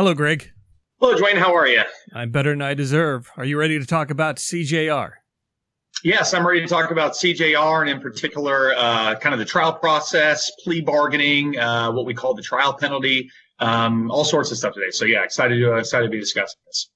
Hello, Greg. Hello, Dwayne. How are you? I'm better than I deserve. Are you ready to talk about CJR? Yes, I'm ready to talk about CJR and, in particular, uh, kind of the trial process, plea bargaining, uh, what we call the trial penalty, um, all sorts of stuff today. So, yeah, excited to uh, excited to be discussing this.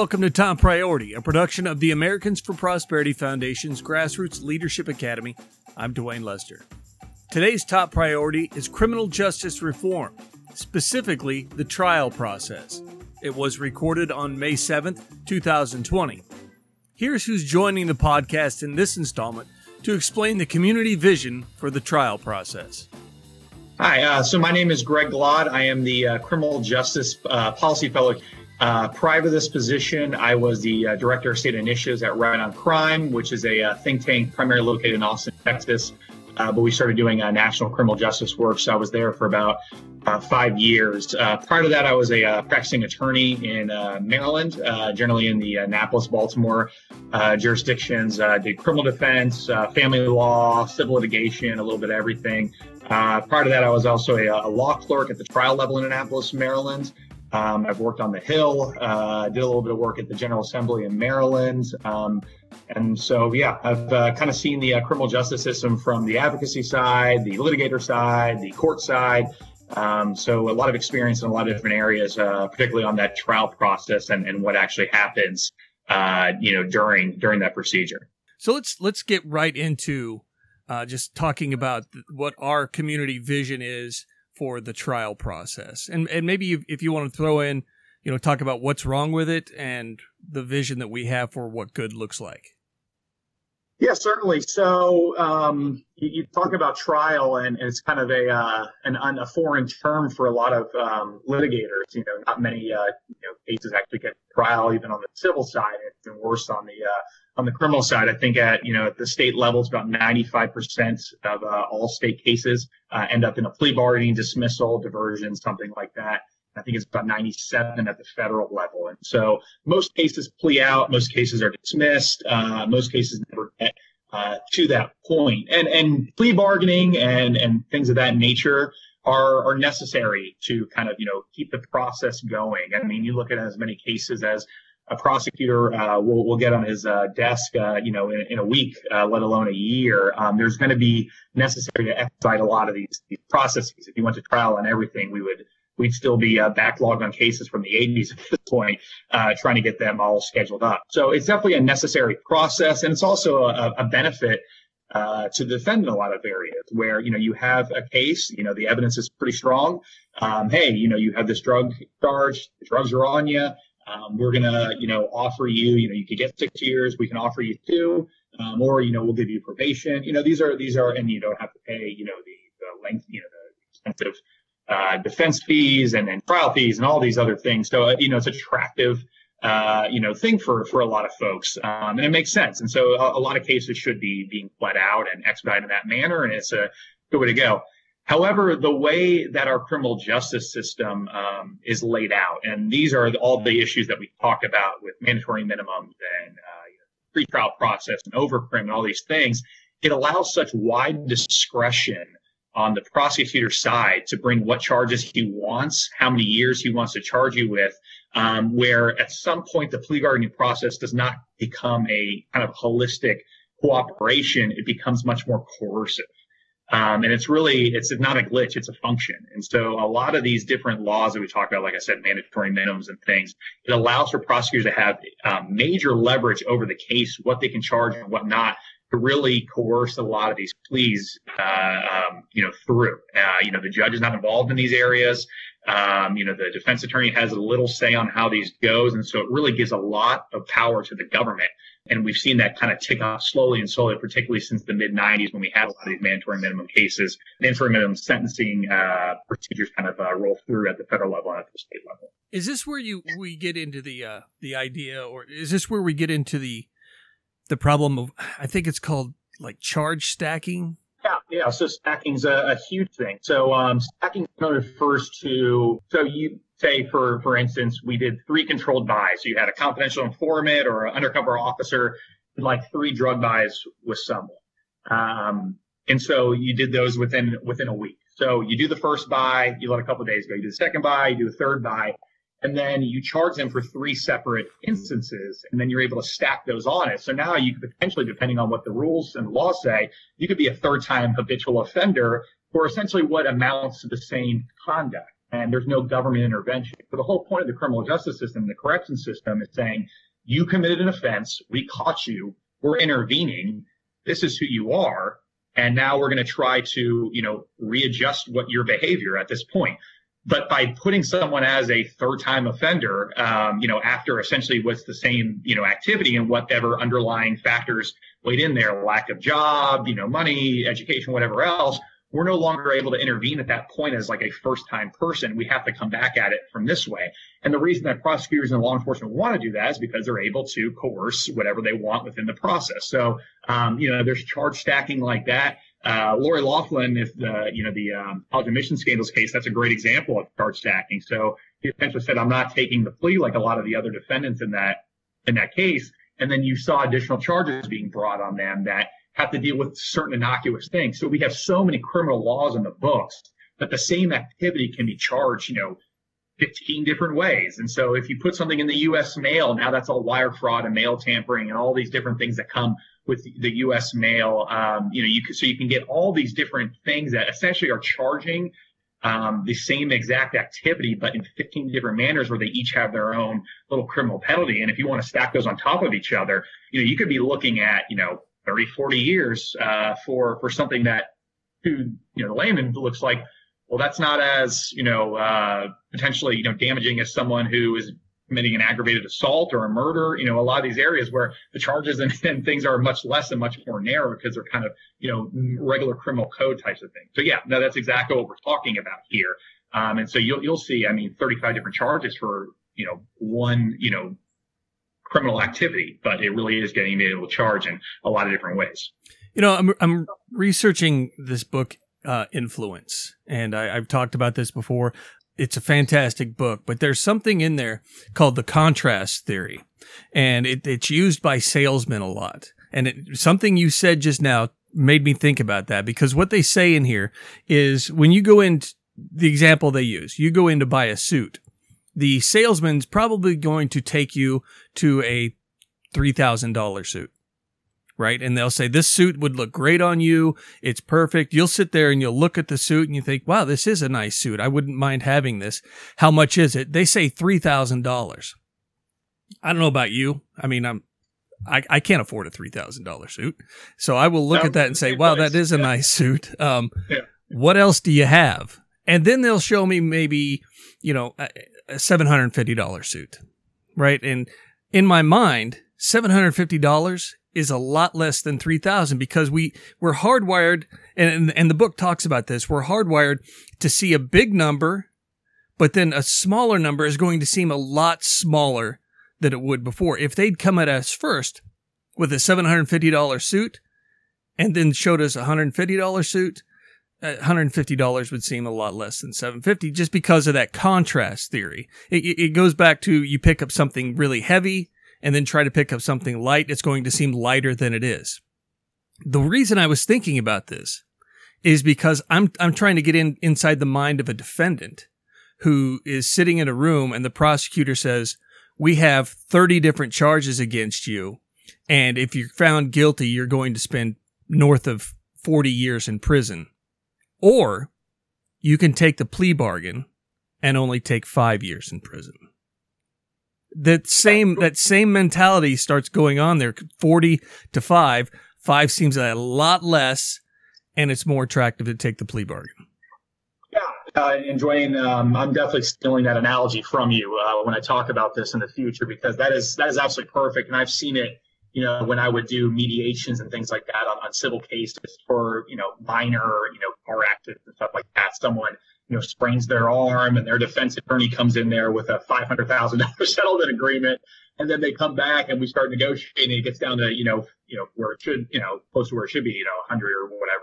Welcome to Top Priority, a production of the Americans for Prosperity Foundation's Grassroots Leadership Academy. I'm Dwayne Lester. Today's top priority is criminal justice reform, specifically the trial process. It was recorded on May 7th, 2020. Here's who's joining the podcast in this installment to explain the community vision for the trial process. Hi, uh, so my name is Greg Glod. I am the uh, Criminal Justice uh, Policy Fellow. Uh, prior to this position, I was the uh, Director of State Initiatives at Right on Crime, which is a uh, think tank primarily located in Austin, Texas. Uh, but we started doing uh, national criminal justice work, so I was there for about uh, five years. prior to that, I was a practicing attorney in Maryland, generally in the Annapolis, Baltimore jurisdictions. did criminal defense, family law, civil litigation, a little bit of everything. Uh, prior to that, I was also a, a, law clerk at the trial level in Annapolis, Maryland. Um, I've worked on the Hill, uh, did a little bit of work at the General Assembly in Maryland. Um, and so, yeah, I've uh, kind of seen the uh, criminal justice system from the advocacy side, the litigator side, the court side. Um, so, a lot of experience in a lot of different areas, uh, particularly on that trial process and, and what actually happens, uh, you know, during during that procedure. So let's let's get right into uh, just talking about what our community vision is for the trial process, and and maybe if, if you want to throw in, you know, talk about what's wrong with it and the vision that we have for what good looks like. Yeah, certainly. So um, you, you, talk about trial, and, and it's kind of a uh, an, a foreign term for a lot of um, litigators. You know, not many uh, you know, cases actually get trial, even on the civil side. It's worse on the uh, on the criminal side, I think at you know at the state level, it's about 95% of uh, all state cases uh, end up in a plea bargaining, dismissal, diversion, something like that. I think it's about 97 at the federal level, and so most cases plea out, most cases are dismissed, uh, most cases never get uh, to that point. And and plea bargaining and and things of that nature are are necessary to kind of you know keep the process going. I mean, you look at as many cases as a prosecutor uh, will, will get on his uh, desk, uh, you know, in, in a week, uh, let alone a year. Um, there's going to be necessary to expedite a lot of these, these, processes. If you went to trial on everything, we would we'd still be uh, backlogged on cases from the 80s at this point, uh, trying to get them all scheduled up. So it's definitely a necessary process, and it's also a, a benefit. to defend in a lot of areas where you know you have a case, you know the evidence is pretty strong. Um, hey, you know you have this drug charge, the drugs are on you um, we're gonna, you know, offer you, you know, you could get six years, we can offer you two, um, or you know, we'll give you probation. You know, these are these are, and you don't have to pay, you know, the, the length, you know, the expensive uh, defense fees and, and trial fees and all these other things. So uh, you know, it's attractive. Uh, you know, thing for for a lot of folks, um, and it makes sense. And so, a, a lot of cases should be being pled out and expedited in that manner, and it's a good way to go. However, the way that our criminal justice system um, is laid out, and these are all the issues that we talked about with mandatory minimums and uh, pretrial process and overcrim and all these things, it allows such wide discretion on the prosecutor side to bring what charges he wants, how many years he wants to charge you with, um, where at some point the plea bargaining process does not become a kind of holistic cooperation, it becomes much more coercive. Um, and it's really, it's not a glitch, it's a function. And so a lot of these different laws that we talk about, like I said, mandatory minimums and things, it allows for prosecutors to have um, major leverage over the case, what they can charge and what not, to really coerce a lot of these pleas, uh, um, you know, through. Uh, you know, the judge is not involved in these areas. Um, you know, the defense attorney has a little say on how these goes. And so it really gives a lot of power to the government and we've seen that kind of tick off slowly and slowly, particularly since the mid 90s when we had a lot of these mandatory minimum cases, And mandatory minimum sentencing uh, procedures kind of uh, roll through at the federal level and at the state level. Is this where you we get into the uh, the idea, or is this where we get into the the problem of? I think it's called like charge stacking. Yeah, yeah. So stacking's a, a huge thing. So um, stacking refers to so you say for for instance we did three controlled buys. So you had a confidential informant or an undercover officer, like three drug buys with someone, um, and so you did those within within a week. So you do the first buy, you let a couple days go. You do the second buy, you do the third buy, and then you charge them for three separate instances, and then you're able to stack those on it. So now you could potentially, depending on what the rules and law say, you could be a third time habitual offender for essentially what amounts to the same conduct. And there's no government intervention. So the whole point of the criminal justice system, the correction system is saying, you committed an offense, we caught you, we're intervening, this is who you are, and now we're going to try to, you know, readjust what your behavior at this point. But by putting someone as a third time offender, um, you know, after essentially what's the same, you know, activity and whatever underlying factors weighed in there, lack of job, you know, money, education, whatever else, we're no longer able to intervene at that point as like a first time person. We have to come back at it from this way. And the reason that prosecutors and law enforcement want to do that is because they're able to coerce whatever they want within the process. So, um, you know, there's charge stacking like that. Uh, Lori Loughlin, if the you know the um, college admission scandals case, that's a great example of charge stacking. So he essentially said, "I'm not taking the plea like a lot of the other defendants in that in that case." And then you saw additional charges being brought on them that have to deal with certain innocuous things. So we have so many criminal laws in the books that the same activity can be charged, you know, 15 different ways. And so if you put something in the U.S. mail, now that's all wire fraud and mail tampering and all these different things that come with the U.S. mail. Um, you know, you can, so you can get all these different things that essentially are charging um, the same exact activity, but in 15 different manners where they each have their own little criminal penalty. And if you want to stack those on top of each other, you know, you could be looking at, you know, 30, 40 years uh, for for something that to you know the layman looks like, well, that's not as you know uh, potentially you know damaging as someone who is committing an aggravated assault or a murder, you know, a lot of these areas where the charges and, and, things are much less and much more narrow because they're kind of, you know, regular criminal code types of things. So yeah, no, that's exactly what we're talking about here. Um, and so you'll, you'll see, I mean, 35 different charges for, you know, one, you know, criminal activity, but it really is getting able to charge in a lot of different ways. You know, I'm, I'm researching this book, uh, Influence, and I, I've talked about this before it's a fantastic book, but there's something in there called the contrast theory, and it, it's used by salesmen a lot. And it, something you said just now made me think about that because what they say in here is when you go in, the example they use, you go in to buy a suit. The salesman's probably going to take you to a $3,000 suit right? And they'll say, this suit would look great on you. It's perfect. You'll sit there and you'll look at the suit and you think, wow, this is a nice suit. I wouldn't mind having this. How much is it? They say $3,000. I don't know about you. I mean, I'm, I, I can't afford a $3,000 suit. So I will look no, at that and say, wow, that is a yeah. nice suit. Um, yeah. what else do you have? And then they'll show me maybe, you know, a, a $750 suit, right? And in my mind, $750 is a lot less than 3000 because we we're hardwired and and the book talks about this we're hardwired to see a big number but then a smaller number is going to seem a lot smaller than it would before if they'd come at us first with a $750 suit and then showed us a $150 suit $150 would seem a lot less than 750 just because of that contrast theory it, it goes back to you pick up something really heavy and then try to pick up something light, it's going to seem lighter than it is. The reason I was thinking about this is because I'm I'm trying to get in inside the mind of a defendant who is sitting in a room and the prosecutor says, "We have 30 different charges against you, and if you're found guilty, you're going to spend north of 40 years in prison." Or you can take the plea bargain and only take 5 years in prison that same that same mentality starts going on there 40 to 5 5 seems a lot less and it's more attractive to take the plea bargain yeah uh, and Dwayne, um, I'm definitely stealing that analogy from you uh, when I talk about this in the future because that is that is absolutely perfect, and I've seen it. You know, when I would do mediations and things like that on, on civil cases for you know minor you know car accidents and stuff like that, someone you know, sprains their arm and their defense attorney comes in there with a $500,000 settlement agreement. And then they come back and we start negotiating. It gets down to, you know, you know, where it should, you know, close to where it should be, you know, 100 or whatever.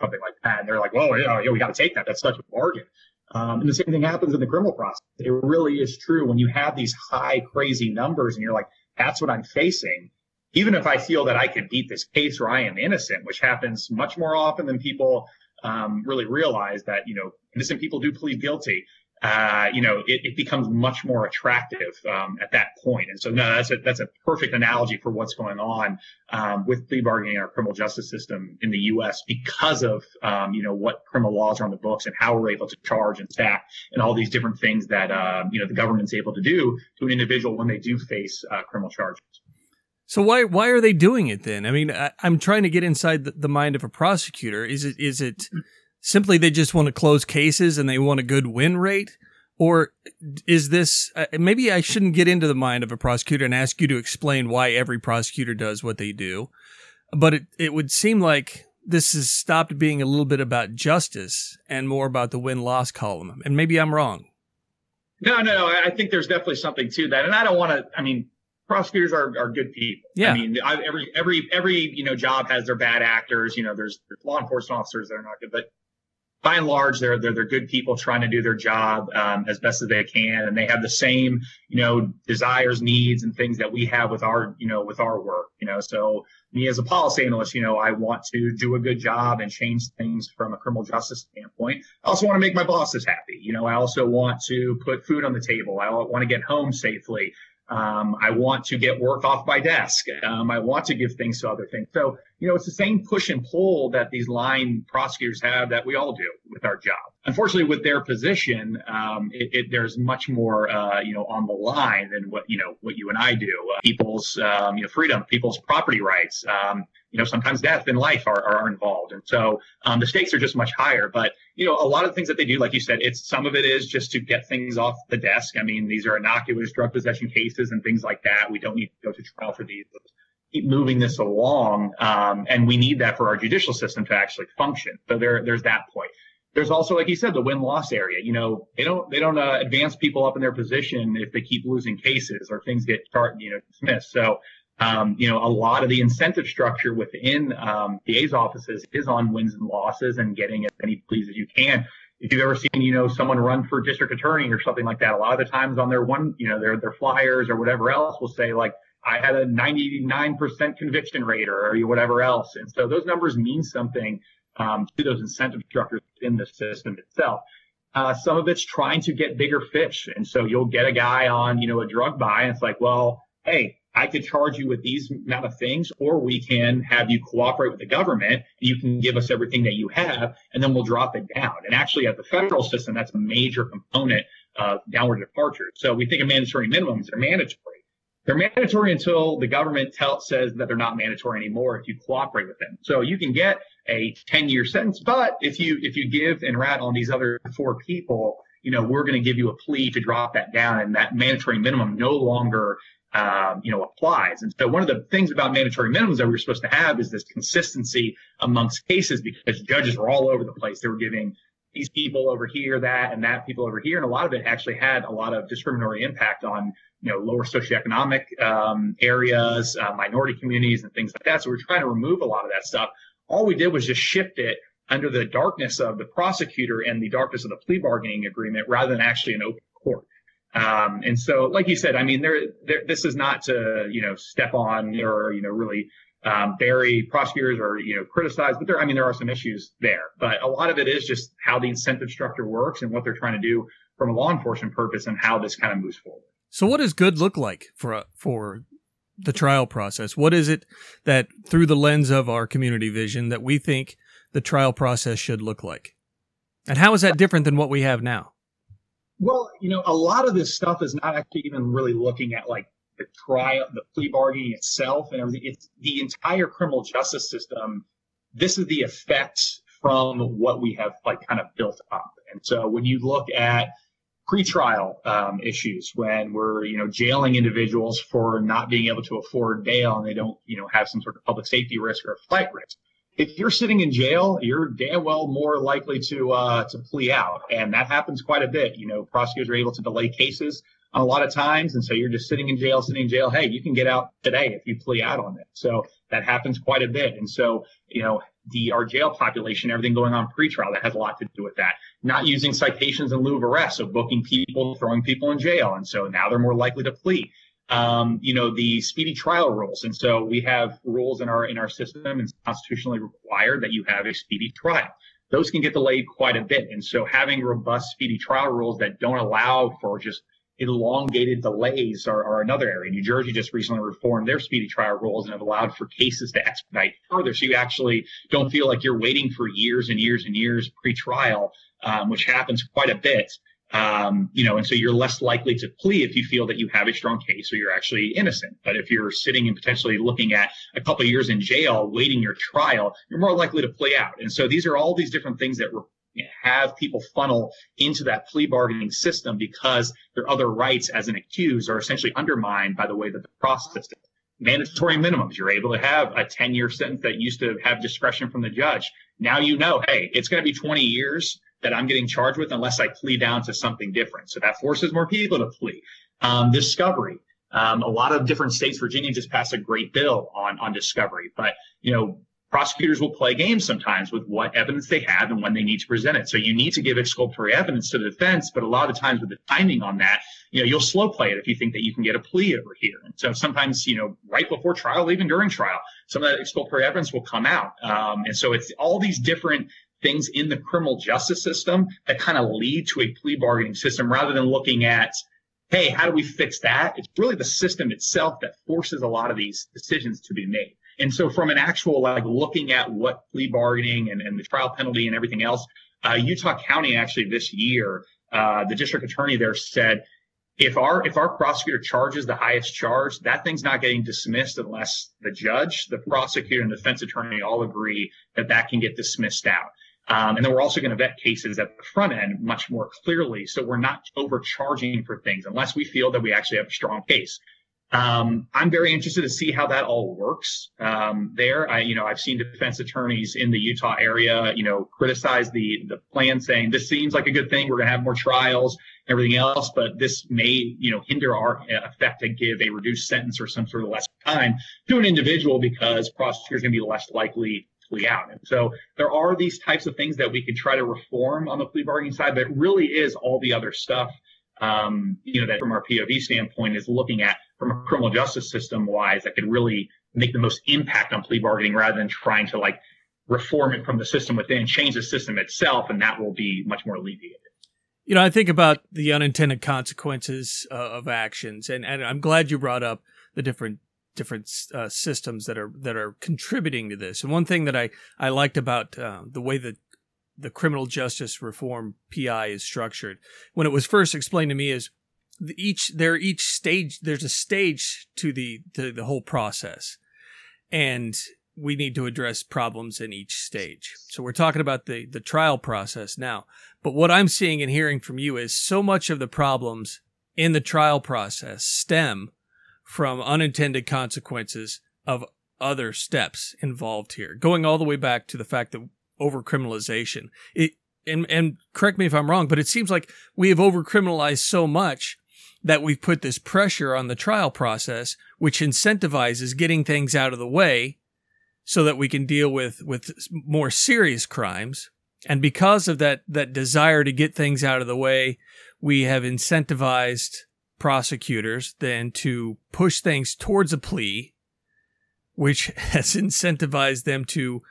something like that. And they're like, well, yeah, yeah we got to take that. That's such a bargain. Um, and the same thing happens in the criminal process. It really is true when you have these high, crazy numbers and you're like, that's what I'm facing. Even if I feel that I can beat this case or I am innocent, which happens much more often than people um, really realize that, you know, innocent people do plead guilty uh, you know, it, it, becomes much more attractive um, at that point. And so, no, that's a that's a perfect analogy for what's going on um, with plea bargaining in our criminal justice system in the U.S. because of um, you know what criminal laws are on the books and how we're able to charge and stack and all these different things that uh, you know the government's able to do to an individual when they do face uh, criminal charges. So why why are they doing it then? I mean, I, am trying to get inside the, the mind of a prosecutor. Is it is it simply they just want to close cases and they want a good win rate? Or is this, uh, maybe I shouldn't get into the mind of a prosecutor and ask you to explain why every prosecutor does what they do. But it, it would seem like this has stopped being a little bit about justice and more about the win loss column. And maybe I'm wrong. No, no, no. I think there's definitely something to that. And I don't want to, I mean, prosecutors are, are good people. Yeah. I mean, I, every, every, every, you know, job has their bad actors. You know, there's, there's law enforcement officers that are not good, but by and large, they're, they're, they're good people trying to do their job um, as best as they can. And they have the same, you know, desires, needs, and things that we have with our, you know, with our work, you know. So me as a policy analyst, you know, I want to do a good job and change things from a criminal justice standpoint. I also want to make my bosses happy. You know, I also want to put food on the table. I want to get home safely. Um, I want to get work off my desk. Um, I want to give things to other things. So, you know, it's the same push and pull that these line prosecutors have that we all do with our job. Unfortunately, with their position, um, it, it, there's much more, uh, you know, on the line than what, you know, what you and I do. Uh, people's, um, you know, freedom, people's property rights, um, you know, sometimes death and life are, are involved. And so um, the stakes are just much higher. But, you know, a lot of the things that they do, like you said, it's some of it is just to get things off the desk. I mean, these are innocuous drug possession cases and things like that. We don't need to go to trial for these. Keep moving this along. Um, and we need that for our judicial system to actually function. So there, there's that point. There's also, like you said, the win loss area. You know, they don't they don't uh, advance people up in their position if they keep losing cases or things get you know dismissed. So um, you know, a lot of the incentive structure within um, DA's offices is on wins and losses and getting as many pleas as you can. If you've ever seen, you know, someone run for district attorney or something like that, a lot of the times on their one, you know, their their flyers or whatever else will say like, I had a 99% conviction rate or, or whatever else. And so those numbers mean something um, to those incentive structures in the system itself. Uh, some of it's trying to get bigger fish. And so you'll get a guy on, you know, a drug buy and it's like, well, hey, I could charge you with these amount of things, or we can have you cooperate with the government. You can give us everything that you have, and then we'll drop it down. And actually, at the federal system, that's a major component of downward departure. So we think of mandatory minimums; they're mandatory. They're mandatory until the government tell, says that they're not mandatory anymore if you cooperate with them. So you can get a 10 year sentence, but if you if you give and rat on these other four people, you know, we're going to give you a plea to drop that down, and that mandatory minimum no longer um, you know, applies. And so one of the things about mandatory minimums that we were supposed to have is this consistency amongst cases because judges were all over the place. They were giving these people over here that and that people over here. And a lot of it actually had a lot of discriminatory impact on, you know, lower socioeconomic um, areas, uh, minority communities and things like that. So we're trying to remove a lot of that stuff. All we did was just shift it under the darkness of the prosecutor and the darkness of the plea bargaining agreement rather than actually an open court. Um, and so, like you said, I mean, there, there, this is not to, you know, step on or, you know, really, um, bury prosecutors or, you know, criticize, but there, I mean, there are some issues there, but a lot of it is just how the incentive structure works and what they're trying to do from a law enforcement purpose and how this kind of moves forward. So what does good look like for, for the trial process? What is it that through the lens of our community vision that we think the trial process should look like? And how is that different than what we have now? Well, you know, a lot of this stuff is not actually even really looking at like the trial, the plea bargaining itself and everything. It's the entire criminal justice system. This is the effect from what we have like kind of built up. And so when you look at pretrial um, issues, when we're you know jailing individuals for not being able to afford bail and they don't you know have some sort of public safety risk or flight risk, if you're sitting in jail, you're damn well more likely to uh, to plea out, and that happens quite a bit. You know, prosecutors are able to delay cases a lot of times, and so you're just sitting in jail, sitting in jail. Hey, you can get out today if you plea out on it. So that happens quite a bit, and so you know the our jail population, everything going on pretrial, that has a lot to do with that. Not using citations in lieu of arrest, so booking people, throwing people in jail, and so now they're more likely to plea. Um, you know the speedy trial rules, and so we have rules in our in our system and constitutionally required that you have a speedy trial. Those can get delayed quite a bit, and so having robust speedy trial rules that don't allow for just elongated delays are, are, another area. New Jersey just recently reformed their speedy trial rules and have allowed for cases to expedite further. So you actually don't feel like you're waiting for years and years and years pre-trial, um, which happens quite a bit. Um, you know, and so you're less likely to plea if you feel that you have a strong case or you're actually innocent. But if you're sitting and potentially looking at a couple of years in jail waiting your trial, you're more likely to plea out. And so these are all these different things that have people funnel into that plea bargaining system because their other rights as an accused are essentially undermined by the way that the process is. Mandatory minimums. You're able to have a 10 year sentence that used to have discretion from the judge. Now you know, hey, it's going to be 20 years that I'm getting charged with unless I plea down to something different. So that forces more people to plea. Um, discovery. Um, a lot of different states, Virginia just passed a great bill on, on discovery, but you know, prosecutors will play games sometimes with what evidence they have and when they need to present it. So you need to give exculpatory evidence to the defense, but a lot of times with the timing on that, you know, you'll slow play it if you think that you can get a plea over here. And so sometimes, you know, right before trial, even during trial, some of that exculpatory evidence will come out. Um, and so it's all these different things in the criminal justice system that kind of lead to a plea bargaining system rather than looking at, hey, how do we fix that? It's really the system itself that forces a lot of these decisions to be made. And so from an actual like looking at what plea bargaining and, and the trial penalty and everything else, uh, Utah County actually this year, uh, the district attorney there said, if our if our prosecutor charges the highest charge, that thing's not getting dismissed unless the judge, the prosecutor, and defense attorney all agree that that can get dismissed out. Um, and then we're also going to vet cases at the front end much more clearly. So we're not overcharging for things unless we feel that we actually have a strong case. Um, I'm very interested to see how that all works um, there. I, you know, I've seen defense attorneys in the Utah area, you know, criticize the the plan, saying this seems like a good thing. We're going to have more trials, everything else, but this may, you know, hinder our effect to give a reduced sentence or some sort of less time to an individual because prosecutors going to be less likely plea out. And so there are these types of things that we could try to reform on the plea bargaining side, but it really is all the other stuff um, you know, that from our POV standpoint is looking at from a criminal justice system wise that could really make the most impact on plea bargaining rather than trying to like reform it from the system within, change the system itself, and that will be much more alleviated. You know, I think about the unintended consequences uh, of actions, and, and I'm glad you brought up the different different uh, systems that are that are contributing to this. And one thing that I I liked about uh, the way that the criminal justice reform PI is structured. When it was first explained to me is each there each stage there's a stage to the to the whole process. And we need to address problems in each stage. So we're talking about the the trial process now. But what I'm seeing and hearing from you is so much of the problems in the trial process stem from unintended consequences of other steps involved here, going all the way back to the fact that overcriminalization. It, and, and correct me if I'm wrong, but it seems like we have overcriminalized so much that we've put this pressure on the trial process, which incentivizes getting things out of the way so that we can deal with, with more serious crimes. And because of that, that desire to get things out of the way, we have incentivized prosecutors than to push things towards a plea, which has incentivized them to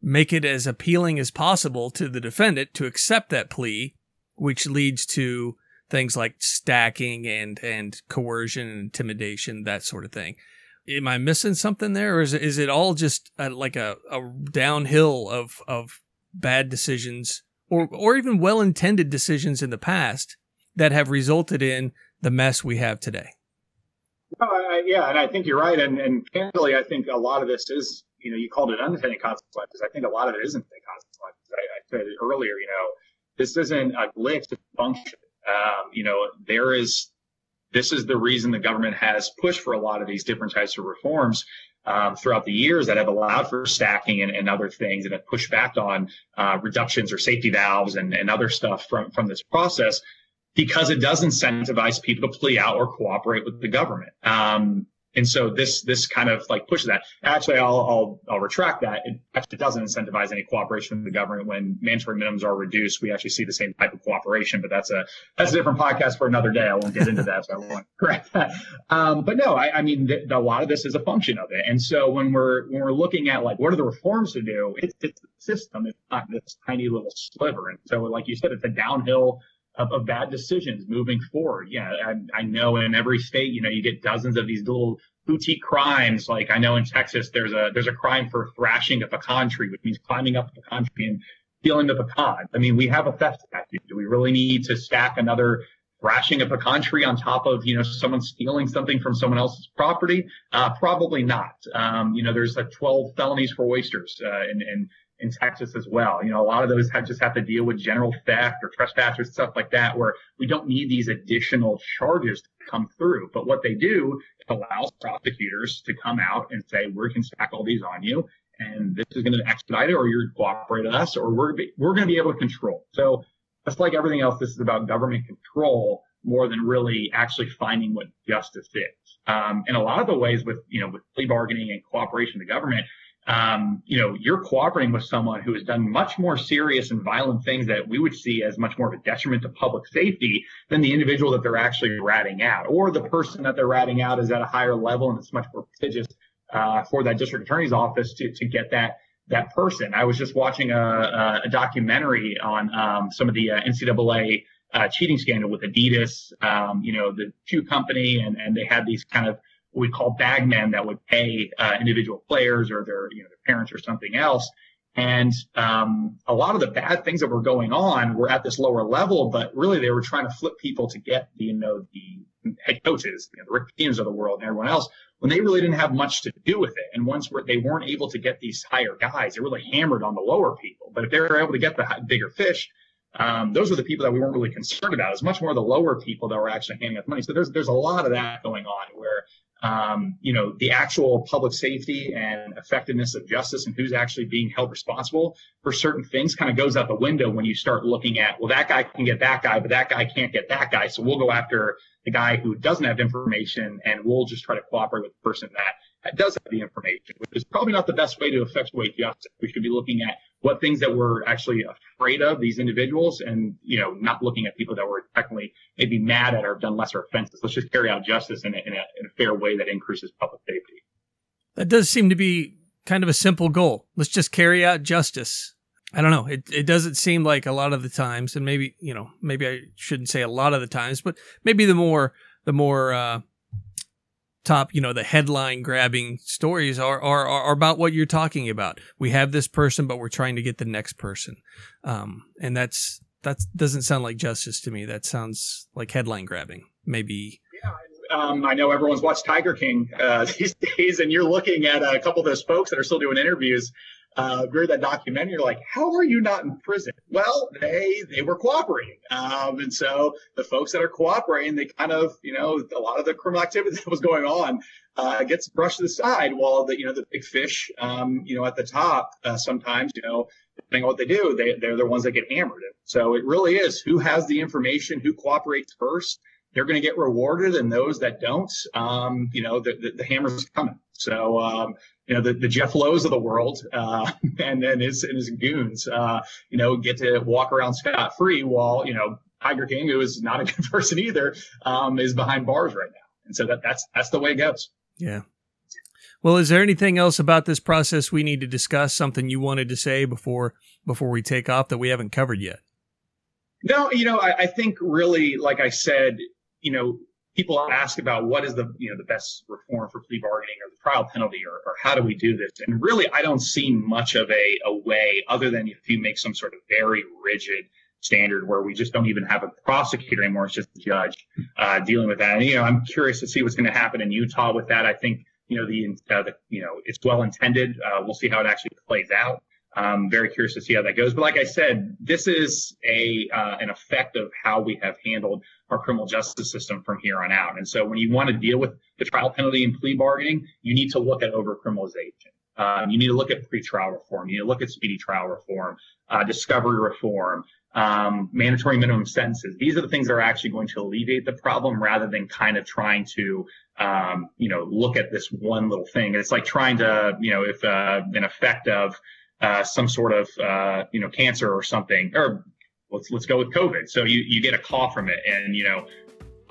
make it as appealing as possible to the defendant to accept that plea, which leads to things like stacking and and coercion and intimidation, that sort of thing. Am I missing something there, or is it, is it all just a, like a, a downhill of of bad decisions, or or even well intended decisions in the past that have resulted in the mess we have today? yeah, and I think you're right, and and candidly, I think a lot of this is you know, you called it unintended consequences. I think a lot of it isn't the consequences. I, I said earlier, you know, this isn't a glitch, it's a function. Um, you know, there is, this is the reason the government has pushed for a lot of these different types of reforms um, throughout the years that have allowed for stacking and, and other things and have pushed back on uh, reductions or safety valves and, and other stuff from, from this process because it does incentivize people to plea out or cooperate with the government. Um, And so this this kind of like pushes that. Actually, I'll I'll, I'll retract that. It actually doesn't incentivize any cooperation with the government when mandatory minimums are reduced. We actually see the same type of cooperation, but that's a that's a different podcast for another day. I won't get into that, so I won't correct that. Um, but no, I, I mean th- a lot of this is a function of it. And so when we're when we're looking at like what are the reforms to do, it's, it's the system. It's not this tiny little sliver. And so like you said, it's a downhill of, of bad decisions moving forward. Yeah, I, I know in every state, you know, you get dozens of these little boutique crimes. Like I know in Texas, there's a there's a crime for thrashing a pecan tree, which means climbing up a pecan tree and stealing the pecan. I mean, we have a theft statute. Do we really need to stack another thrashing a pecan tree on top of you know someone stealing something from someone else's property? Uh, probably not. Um, you know, there's like 12 felonies for oysters, uh, and, and in Texas as well. You know, a lot of those have just have to deal with general theft or trespass or stuff like that, where we don't need these additional charges to come through. But what they do allows prosecutors to come out and say, we can stack all these on you, and this is going to expedite it, or you're cooperate with us, or we're we're going to be able to control. So just like everything else, this is about government control more than really actually finding what justice is. Um, in a lot of the ways with you know with plea bargaining and cooperation with the government, um, you know, you're cooperating with someone who has done much more serious and violent things that we would see as much more of a detriment to public safety than the individual that they're actually ratting out, or the person that they're ratting out is at a higher level and it's much more prestigious uh, for that district attorney's office to to get that that person. I was just watching a, a documentary on um, some of the uh, NCAA uh, cheating scandal with Adidas, um, you know, the shoe company, and and they had these kind of what we call bagmen that would pay uh, individual players or their you know their parents or something else. And um, a lot of the bad things that were going on were at this lower level, but really they were trying to flip people to get the you know the head coaches, you know, the Rick Pitino's of the world, and everyone else when they really didn't have much to do with it. And once they weren't able to get these higher guys, they really hammered on the lower people. But if they were able to get the bigger fish, um, those were the people that we weren't really concerned about. It's much more the lower people that were actually handing out the money. So there's there's a lot of that going on where um, you know, the actual public safety and effectiveness of justice and who's actually being held responsible for certain things kind of goes out the window when you start looking at, well, that guy can get that guy, but that guy can't get that guy. So we'll go after the guy who doesn't have information and we'll just try to cooperate with the person that does have the information, which is probably not the best way to effectuate justice. We should be looking at what things that we're actually afraid of these individuals and, you know, not looking at people that were technically maybe mad at or have done lesser offenses. Let's just carry out justice in a, in a, in a fair way that increases public safety. That does seem to be kind of a simple goal. Let's just carry out justice. I don't know. It it doesn't seem like a lot of the times, and maybe you know, maybe I shouldn't say a lot of the times, but maybe the more the more uh, top, you know, the headline grabbing stories are, are, are about what you're talking about. We have this person, but we're trying to get the next person. Um, and that's, that doesn't sound like justice to me. That sounds like headline grabbing. Maybe. Yeah. Um, I know everyone's watched Tiger King uh, these days, and you're looking at a couple of those folks that are still doing interviews uh, during that documentary, you're like, how are you not in prison? Well, they they were cooperating, um, and so the folks that are cooperating, they kind of, you know, a lot of the criminal activity that was going on uh, gets brushed to the side, while the you know the big fish, um, you know, at the top, uh, sometimes, you know, depending on what they do, they they're the ones that get hammered. So it really is who has the information, who cooperates first. They're going to get rewarded, and those that don't, um, you know, the, the, the hammer's coming. So, um, you know, the, the Jeff Lowe's of the world, uh, and, and his, and his goons, uh, you know, get to walk around scot free while, you know, Tiger King, who is not a good person either, um, is behind bars right now. And so that, that's, that's the way it goes. Yeah. Well, is there anything else about this process we need to discuss? Something you wanted to say before, before we take off that we haven't covered yet? No, you know, I, I think really, like I said, you know, people ask about what is the you know the best reform for plea bargaining or the trial penalty or, or how do we do this? And really i don't see much of a, a way other than if you make some sort of very rigid standard where we just don't even have a prosecutor anymore it's just a judge uh, dealing with that. And you know i'm curious to see what's going to happen in utah with that. I think you know the, uh, the you know it's well intended. Uh, we'll see how it actually plays out. I'm very curious to see how that goes. But like I said, this is a uh, an effect of how we have handled our criminal justice system from here on out. And so when you want to deal with the trial penalty and plea bargaining, you need to look at overcriminalization. Um, you need to look at pretrial reform. You need to look at speedy trial reform, uh, discovery reform, um, mandatory minimum sentences. These are the things that are actually going to alleviate the problem rather than kind of trying to um, you know, look at this one little thing. It's like trying to, you know, if uh, an effect of uh, some sort of, uh, you know, cancer or something, or let's let's go with COVID. So you you get a cough from it, and you know,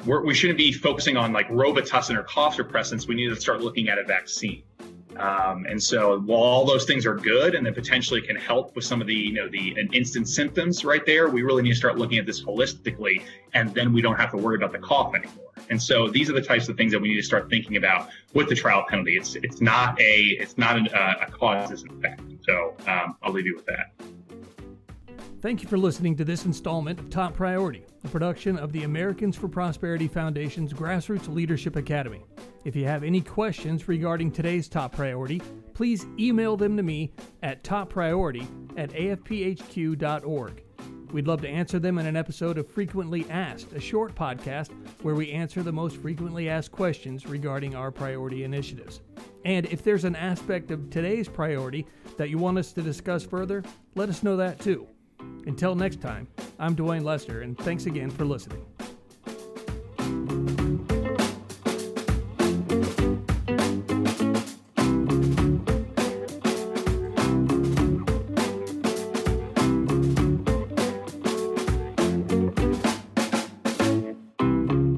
we're, we should not be focusing on like Robitussin or cough suppressants. We need to start looking at a vaccine. Um, and so while all those things are good and then potentially can help with some of the, you know, the instant symptoms right there, we really need to start looking at this holistically and then we don't have to worry about the cough anymore. And so these are the types of things that we need to start thinking about with the trial penalty. It's, it's not a, it's not an, uh, a cause and effect. So um, I'll leave you with that. Thank you for listening to this installment of Top Priority, a production of the Americans for Prosperity Foundation's Grassroots Leadership Academy. If you have any questions regarding today's top priority, please email them to me at toppriority at afphq.org. We'd love to answer them in an episode of Frequently Asked, a short podcast where we answer the most frequently asked questions regarding our priority initiatives. And if there's an aspect of today's priority that you want us to discuss further, let us know that too. Until next time, I'm Dwayne Lester, and thanks again for listening.